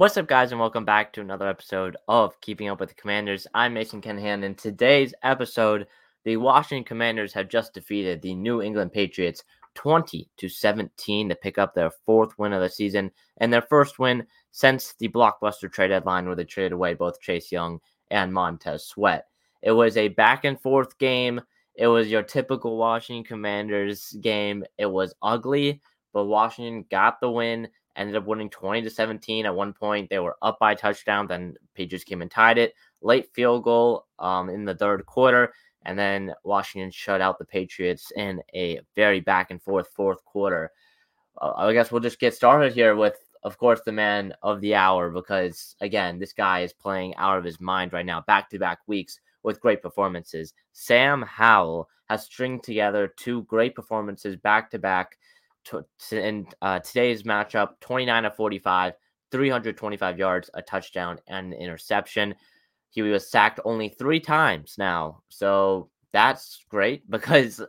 What's up, guys, and welcome back to another episode of Keeping Up with the Commanders. I'm Mason Kinnahan. In today's episode, the Washington Commanders have just defeated the New England Patriots 20 to 17 to pick up their fourth win of the season and their first win since the blockbuster trade deadline where they traded away both Chase Young and Montez Sweat. It was a back and forth game. It was your typical Washington Commanders game. It was ugly, but Washington got the win ended up winning 20 to 17 at one point they were up by touchdown then patriots came and tied it. Late field goal um, in the third quarter and then washington shut out the patriots in a very back and forth fourth quarter. Uh, i guess we'll just get started here with of course the man of the hour because again this guy is playing out of his mind right now back to back weeks with great performances. Sam howell has stringed together two great performances back to back in uh, today's matchup 29 of 45, 325 yards, a touchdown, and an interception. He was sacked only three times now. So that's great because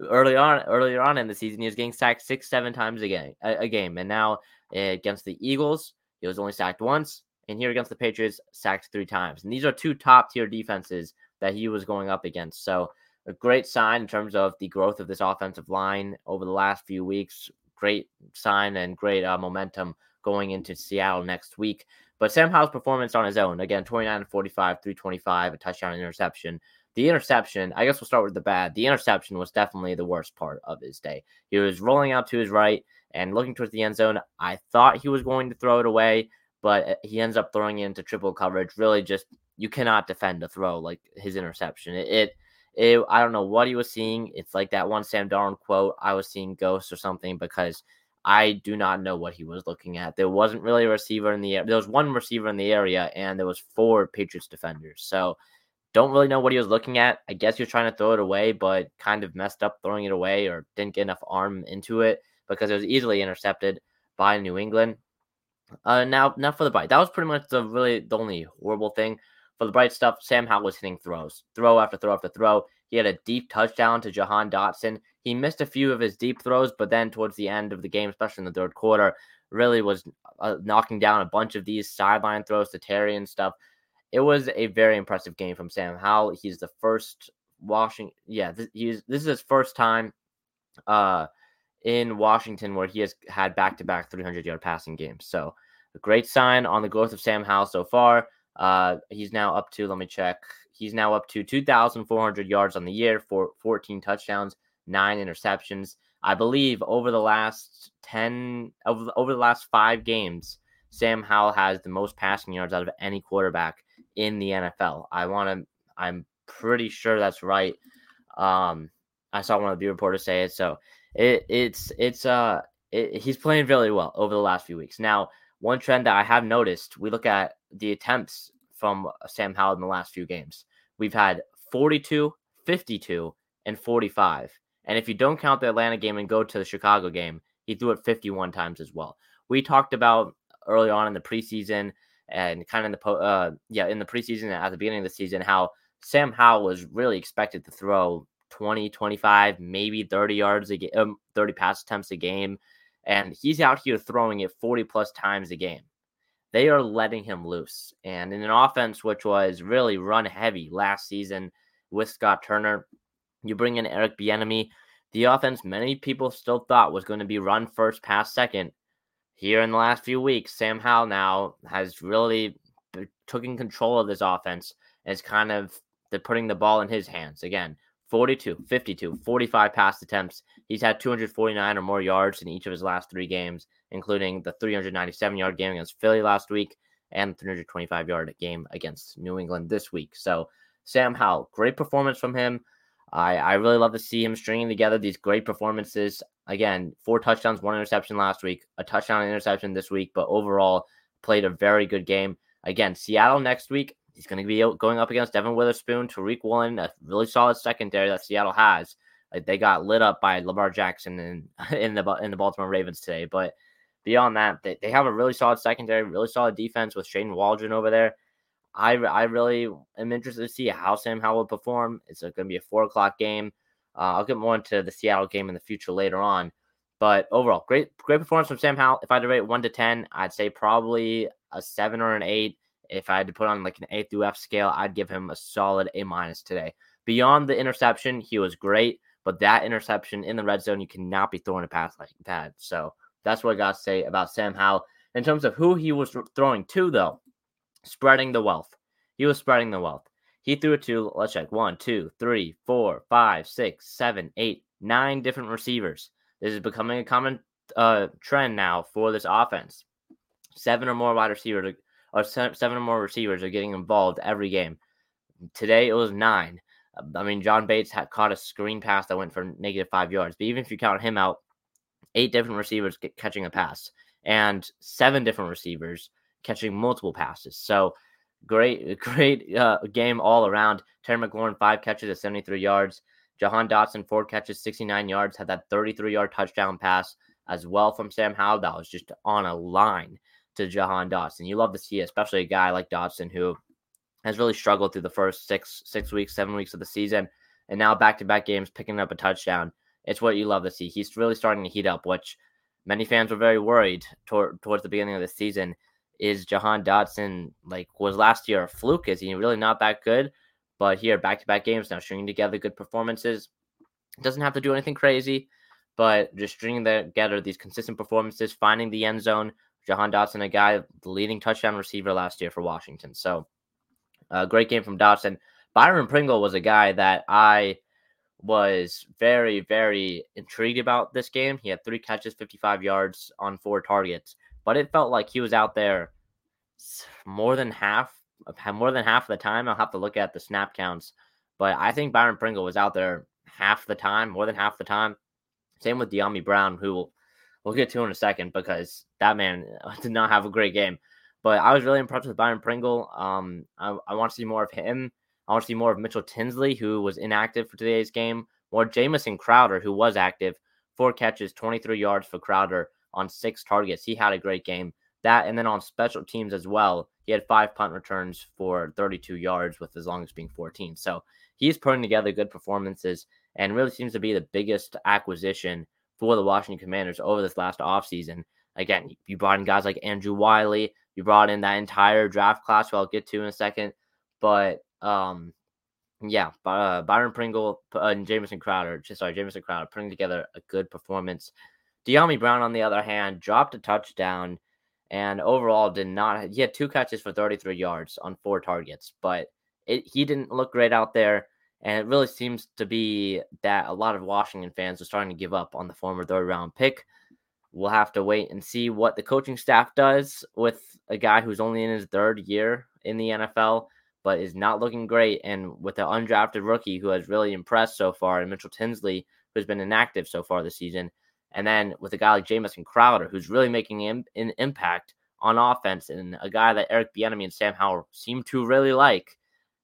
early on, earlier on in the season, he was getting sacked six, seven times a game. A, a game, and now uh, against the Eagles, he was only sacked once, and here against the Patriots, sacked three times. And these are two top tier defenses that he was going up against. So a great sign in terms of the growth of this offensive line over the last few weeks. Great sign and great uh, momentum going into Seattle next week. But Sam Howell's performance on his own, again, 29 45, 325, a touchdown interception. The interception, I guess we'll start with the bad. The interception was definitely the worst part of his day. He was rolling out to his right and looking towards the end zone. I thought he was going to throw it away, but uh, he ends up throwing it into triple coverage. Really, just you cannot defend a throw like his interception. It, it it, I don't know what he was seeing. It's like that one Sam Darnold quote, I was seeing ghosts or something because I do not know what he was looking at. There wasn't really a receiver in the area. There was one receiver in the area and there was four Patriots defenders. So don't really know what he was looking at. I guess he was trying to throw it away, but kind of messed up throwing it away or didn't get enough arm into it because it was easily intercepted by New England. Uh, now, now for the bite. That was pretty much the really the only horrible thing for the bright stuff, Sam Howell was hitting throws, throw after throw after throw. He had a deep touchdown to Jahan Dotson. He missed a few of his deep throws, but then towards the end of the game, especially in the third quarter, really was uh, knocking down a bunch of these sideline throws to Terry and stuff. It was a very impressive game from Sam Howell. He's the first Washington. Yeah, this, he's this is his first time uh, in Washington where he has had back to back 300 yard passing games. So a great sign on the growth of Sam Howell so far. Uh, he's now up to, let me check. He's now up to 2,400 yards on the year for 14 touchdowns, nine interceptions. I believe over the last 10, over, over the last five games, Sam Howell has the most passing yards out of any quarterback in the NFL. I want to, I'm pretty sure that's right. Um, I saw one of the reporters say it. So it, it's, it's, uh, it, he's playing really well over the last few weeks. Now, one trend that I have noticed, we look at the attempts from uh, Sam Howell in the last few games. We've had 42, 52, and 45. And if you don't count the Atlanta game and go to the Chicago game, he threw it 51 times as well. We talked about early on in the preseason and kind of in the po- uh yeah in the preseason at the beginning of the season how Sam Howell was really expected to throw 20, 25, maybe 30 yards a game, um, 30 pass attempts a game and he's out here throwing it 40 plus times a game. They are letting him loose. And in an offense which was really run heavy last season with Scott Turner, you bring in Eric Bieniemy. The offense many people still thought was going to be run first, pass second. Here in the last few weeks, Sam Howell now has really taken control of this offense is kind of they're putting the ball in his hands again. 42, 52, 45 pass attempts. He's had 249 or more yards in each of his last three games, including the 397 yard game against Philly last week and 325 yard game against New England this week. So, Sam Howell, great performance from him. I, I really love to see him stringing together these great performances. Again, four touchdowns, one interception last week, a touchdown interception this week, but overall played a very good game. Again, Seattle next week. He's going to be going up against Devon Witherspoon, Tariq Woolen, a really solid secondary that Seattle has. Like they got lit up by Lamar Jackson in in the in the Baltimore Ravens today. But beyond that, they, they have a really solid secondary, really solid defense with Shane Waldron over there. I, I really am interested to see how Sam Howell perform. It's going to be a four o'clock game. Uh, I'll get more into the Seattle game in the future later on. But overall, great great performance from Sam Howell. If I had to rate one to ten, I'd say probably a seven or an eight. If I had to put on like an A through F scale, I'd give him a solid A minus today. Beyond the interception, he was great, but that interception in the red zone, you cannot be throwing a pass like that. So that's what I got to say about Sam Howell. In terms of who he was throwing to, though, spreading the wealth. He was spreading the wealth. He threw it to, let's check, one, two, three, four, five, six, seven, eight, nine different receivers. This is becoming a common uh, trend now for this offense. Seven or more wide receivers, or seven or more receivers are getting involved every game. Today it was nine. I mean, John Bates had caught a screen pass that went for negative five yards. But even if you count him out, eight different receivers catching a pass and seven different receivers catching multiple passes. So great, great uh, game all around. Terry McLaurin, five catches at 73 yards. Jahan Dotson, four catches, 69 yards, had that 33 yard touchdown pass as well from Sam Howell. That was just on a line to Jahan Dotson. You love to see, especially a guy like Dotson who has really struggled through the first six, six weeks, seven weeks of the season, and now back to back games picking up a touchdown. It's what you love to see. He's really starting to heat up, which many fans were very worried tor- towards the beginning of the season. Is Jahan Dotson like was last year a fluke? Is he really not that good? But here, back to back games now, stringing together good performances. Doesn't have to do anything crazy, but just stringing together these consistent performances, finding the end zone. Jahan Dotson, a guy, the leading touchdown receiver last year for Washington. So, a great game from Dotson. Byron Pringle was a guy that I was very, very intrigued about this game. He had three catches, 55 yards on four targets, but it felt like he was out there more than half, more than half of the time. I'll have to look at the snap counts, but I think Byron Pringle was out there half the time, more than half the time. Same with Dyami Brown, who we'll, get to in a second because that man did not have a great game. But I was really impressed with Byron Pringle. Um, I, I want to see more of him. I want to see more of Mitchell Tinsley, who was inactive for today's game, or Jamison Crowder, who was active. Four catches, 23 yards for Crowder on six targets. He had a great game. That and then on special teams as well, he had five punt returns for 32 yards, with as long as being 14. So he's putting together good performances and really seems to be the biggest acquisition for the Washington Commanders over this last offseason. Again, you brought in guys like Andrew Wylie, you brought in that entire draft class, who I'll get to in a second. But um, yeah, uh, Byron Pringle uh, and Jamison Crowder, sorry, Jamison Crowder putting together a good performance. Dyami Brown, on the other hand, dropped a touchdown and overall did not. He had two catches for 33 yards on four targets, but it, he didn't look great out there. And it really seems to be that a lot of Washington fans are starting to give up on the former third round pick. We'll have to wait and see what the coaching staff does with a guy who's only in his third year in the NFL but is not looking great. And with the undrafted rookie who has really impressed so far, and Mitchell Tinsley, who's been inactive so far this season, and then with a guy like Jamison Crowder, who's really making an impact on offense, and a guy that Eric Bieniemy and Sam Howell seem to really like.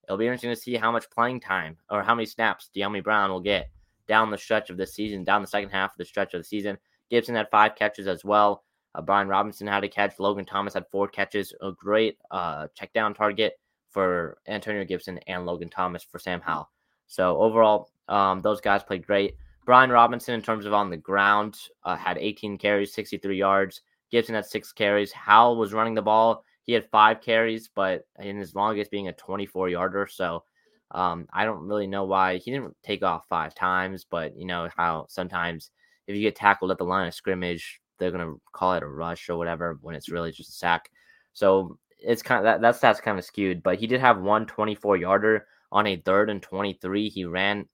It'll be interesting to see how much playing time or how many snaps Dyami Brown will get down the stretch of this season, down the second half of the stretch of the season. Gibson had five catches as well. Uh, Brian Robinson had a catch. Logan Thomas had four catches. A great uh, check down target for Antonio Gibson and Logan Thomas for Sam Howell. So overall, um, those guys played great. Brian Robinson, in terms of on the ground, uh, had 18 carries, 63 yards. Gibson had six carries. Howell was running the ball. He had five carries, but in his longest being a 24 yarder. So um, I don't really know why he didn't take off five times, but you know how sometimes if you get tackled at the line of scrimmage, they're going to call it a rush or whatever when it's really just a sack. So it's kind of that, that stat's kind of skewed, but he did have one 24 yarder on a third and 23. He ran,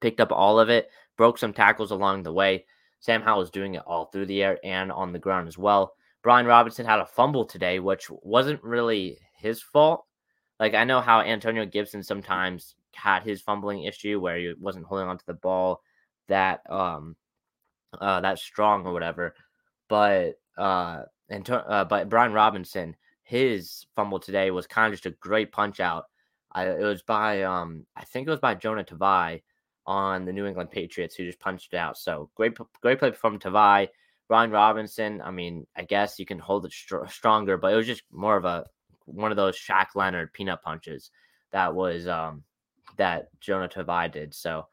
picked up all of it, broke some tackles along the way. Sam Howell was doing it all through the air and on the ground as well. Brian Robinson had a fumble today, which wasn't really his fault. Like I know how Antonio Gibson sometimes had his fumbling issue where he wasn't holding onto the ball that um uh that strong or whatever. But uh and uh, but Brian Robinson his fumble today was kind of just a great punch out. I, it was by um I think it was by Jonah Tavai on the New England Patriots who just punched it out. So great great play from Tavai. Brian Robinson, I mean, I guess you can hold it str- stronger, but it was just more of a one of those Shaq Leonard peanut punches that was um that Jonah Tavai did. So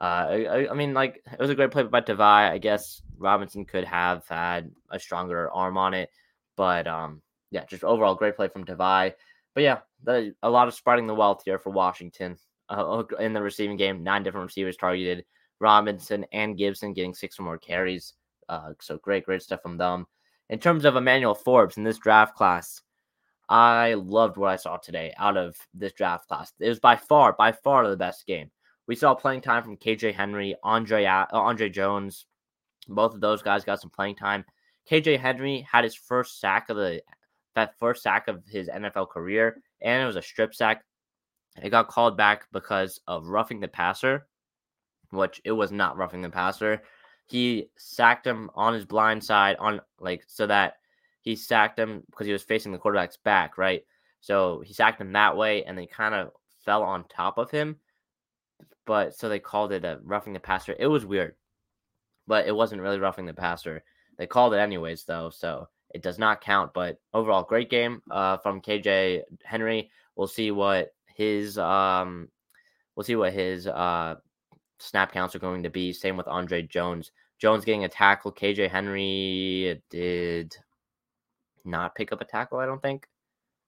uh, I, I, mean, like it was a great play by Tavai. I guess Robinson could have had a stronger arm on it, but um, yeah, just overall great play from Tavai. But yeah, a lot of spreading the wealth here for Washington uh, in the receiving game. Nine different receivers targeted. Robinson and Gibson getting six or more carries. Uh, so great, great stuff from them. In terms of Emmanuel Forbes in this draft class, I loved what I saw today out of this draft class. It was by far, by far the best game. We saw playing time from KJ Henry, Andre uh, Andre Jones. Both of those guys got some playing time. KJ Henry had his first sack of the that first sack of his NFL career, and it was a strip sack. It got called back because of roughing the passer, which it was not roughing the passer. He sacked him on his blind side on like so that he sacked him because he was facing the quarterback's back, right? So he sacked him that way, and they kind of fell on top of him. But so they called it a roughing the passer. It was weird, but it wasn't really roughing the passer. They called it anyways, though, so it does not count. But overall, great game uh, from KJ Henry. We'll see what his um, we'll see what his uh, snap counts are going to be. Same with Andre Jones. Jones getting a tackle. KJ Henry did not pick up a tackle. I don't think.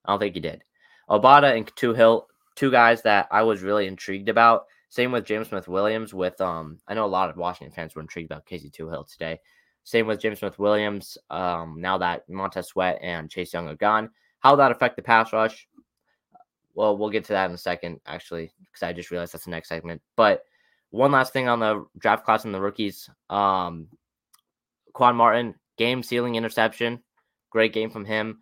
I don't think he did. Obada and Toohill, two guys that I was really intrigued about. Same with James Smith Williams. With um, I know a lot of Washington fans were intrigued about Casey Toohill today. Same with James Smith Williams. Um, now that Montez Sweat and Chase Young are gone, how that affect the pass rush? Well, we'll get to that in a second, actually, because I just realized that's the next segment. But one last thing on the draft class and the rookies. Um, Quan Martin, game sealing interception. Great game from him.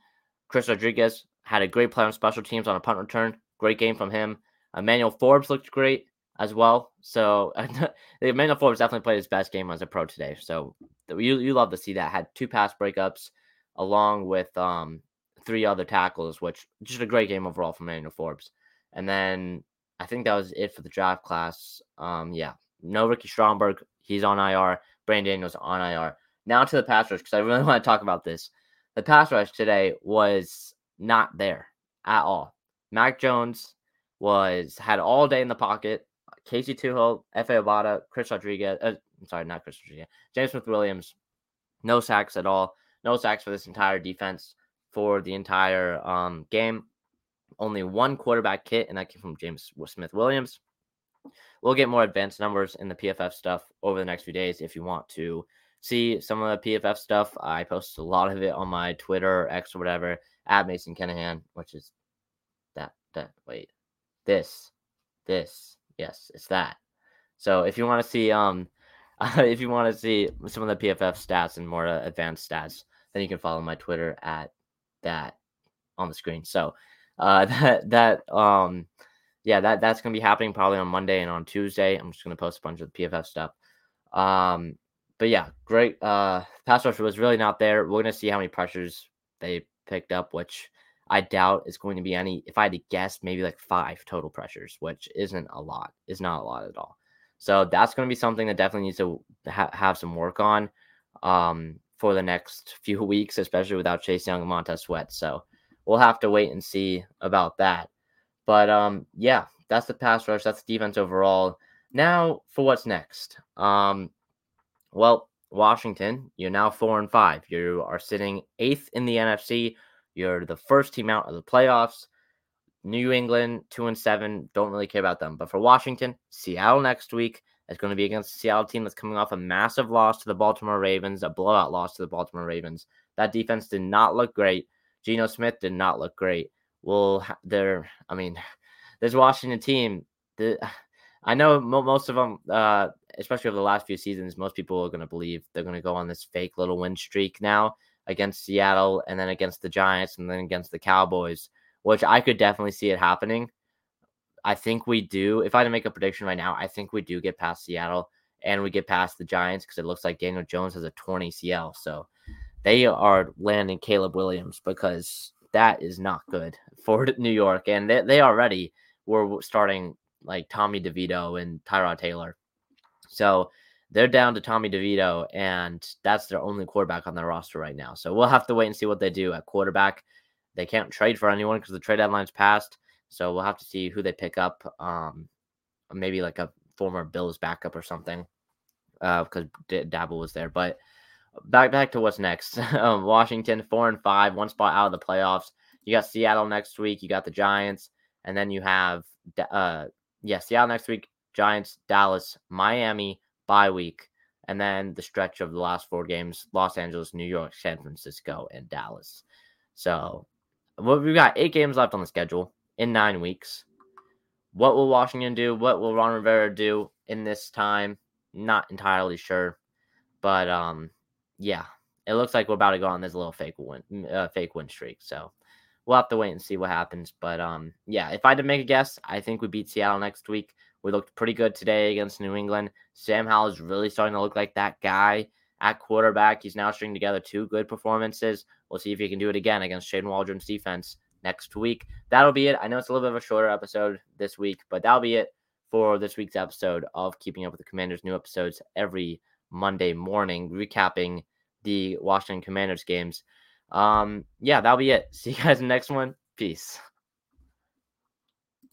Chris Rodriguez had a great play on special teams on a punt return. Great game from him. Emmanuel Forbes looked great as well. So Emmanuel Forbes definitely played his best game as a pro today. So you you love to see that. Had two pass breakups along with um three other tackles, which just a great game overall from Emmanuel Forbes. And then I think that was it for the draft class. Um, yeah, no Ricky Stromberg. He's on IR. Braeden Daniels on IR. Now to the pass rush because I really want to talk about this. The pass rush today was not there at all. Mac Jones was had all day in the pocket. Casey Toohill, Efe Obada, Chris Rodriguez. Uh, I'm sorry, not Chris Rodriguez. James Smith Williams. No sacks at all. No sacks for this entire defense for the entire um, game. Only one quarterback hit, and that came from James Smith Williams. We'll get more advanced numbers in the PFF stuff over the next few days if you want to see some of the PFF stuff. I post a lot of it on my Twitter, X, or whatever, at Mason Kinnahan, which is that, that, wait, this, this, yes, it's that. So if you want to see, um, if you want to see some of the PFF stats and more advanced stats, then you can follow my Twitter at that on the screen. So uh, that that um yeah that that's gonna be happening probably on Monday and on Tuesday. I'm just gonna post a bunch of the PFF stuff. Um, but yeah, great. Uh, pass rush was really not there. We're gonna see how many pressures they picked up, which I doubt is going to be any. If I had to guess, maybe like five total pressures, which isn't a lot. Is not a lot at all. So that's going to be something that definitely needs to ha- have some work on. Um, for the next few weeks, especially without Chase Young and Montez Sweat. So we'll have to wait and see about that. But um, yeah, that's the pass rush. That's the defense overall. Now for what's next. Um, well, Washington, you're now four and five. You are sitting eighth in the NFC. You're the first team out of the playoffs. New England, two and seven. Don't really care about them. But for Washington, Seattle next week. is going to be against a Seattle team that's coming off a massive loss to the Baltimore Ravens, a blowout loss to the Baltimore Ravens. That defense did not look great. Geno Smith did not look great. Well, they're, I mean, this Washington team, the, I know most of them, uh, especially over the last few seasons, most people are going to believe they're going to go on this fake little win streak now against Seattle and then against the Giants and then against the Cowboys, which I could definitely see it happening. I think we do. If I had to make a prediction right now, I think we do get past Seattle and we get past the Giants because it looks like Daniel Jones has a torn ACL. So they are landing Caleb Williams because that is not good for New York. And they, they already were starting like Tommy DeVito and Tyrod Taylor. So they're down to Tommy DeVito, and that's their only quarterback on their roster right now. So we'll have to wait and see what they do at quarterback. They can't trade for anyone because the trade deadline's passed. So we'll have to see who they pick up. Um, maybe like a former Bills backup or something, uh, because D- Daboll was there. But back back to what's next. um, Washington four and five, one spot out of the playoffs. You got Seattle next week. You got the Giants, and then you have uh yeah Seattle next week, Giants, Dallas, Miami bye week, and then the stretch of the last four games: Los Angeles, New York, San Francisco, and Dallas. So well, we've got eight games left on the schedule in nine weeks. What will Washington do? What will Ron Rivera do in this time? Not entirely sure, but um, yeah, it looks like we're about to go on this little fake win, uh, fake win streak. So we'll have to wait and see what happens. But um, yeah, if I had to make a guess, I think we beat Seattle next week. We looked pretty good today against New England. Sam Howell is really starting to look like that guy at quarterback. He's now stringing together two good performances. We'll see if he can do it again against Shane Waldron's defense next week. That'll be it. I know it's a little bit of a shorter episode this week, but that'll be it for this week's episode of Keeping Up with the Commanders. New episodes every Monday morning, recapping the Washington Commanders games. Um, yeah, that'll be it. See you guys in the next one. Peace.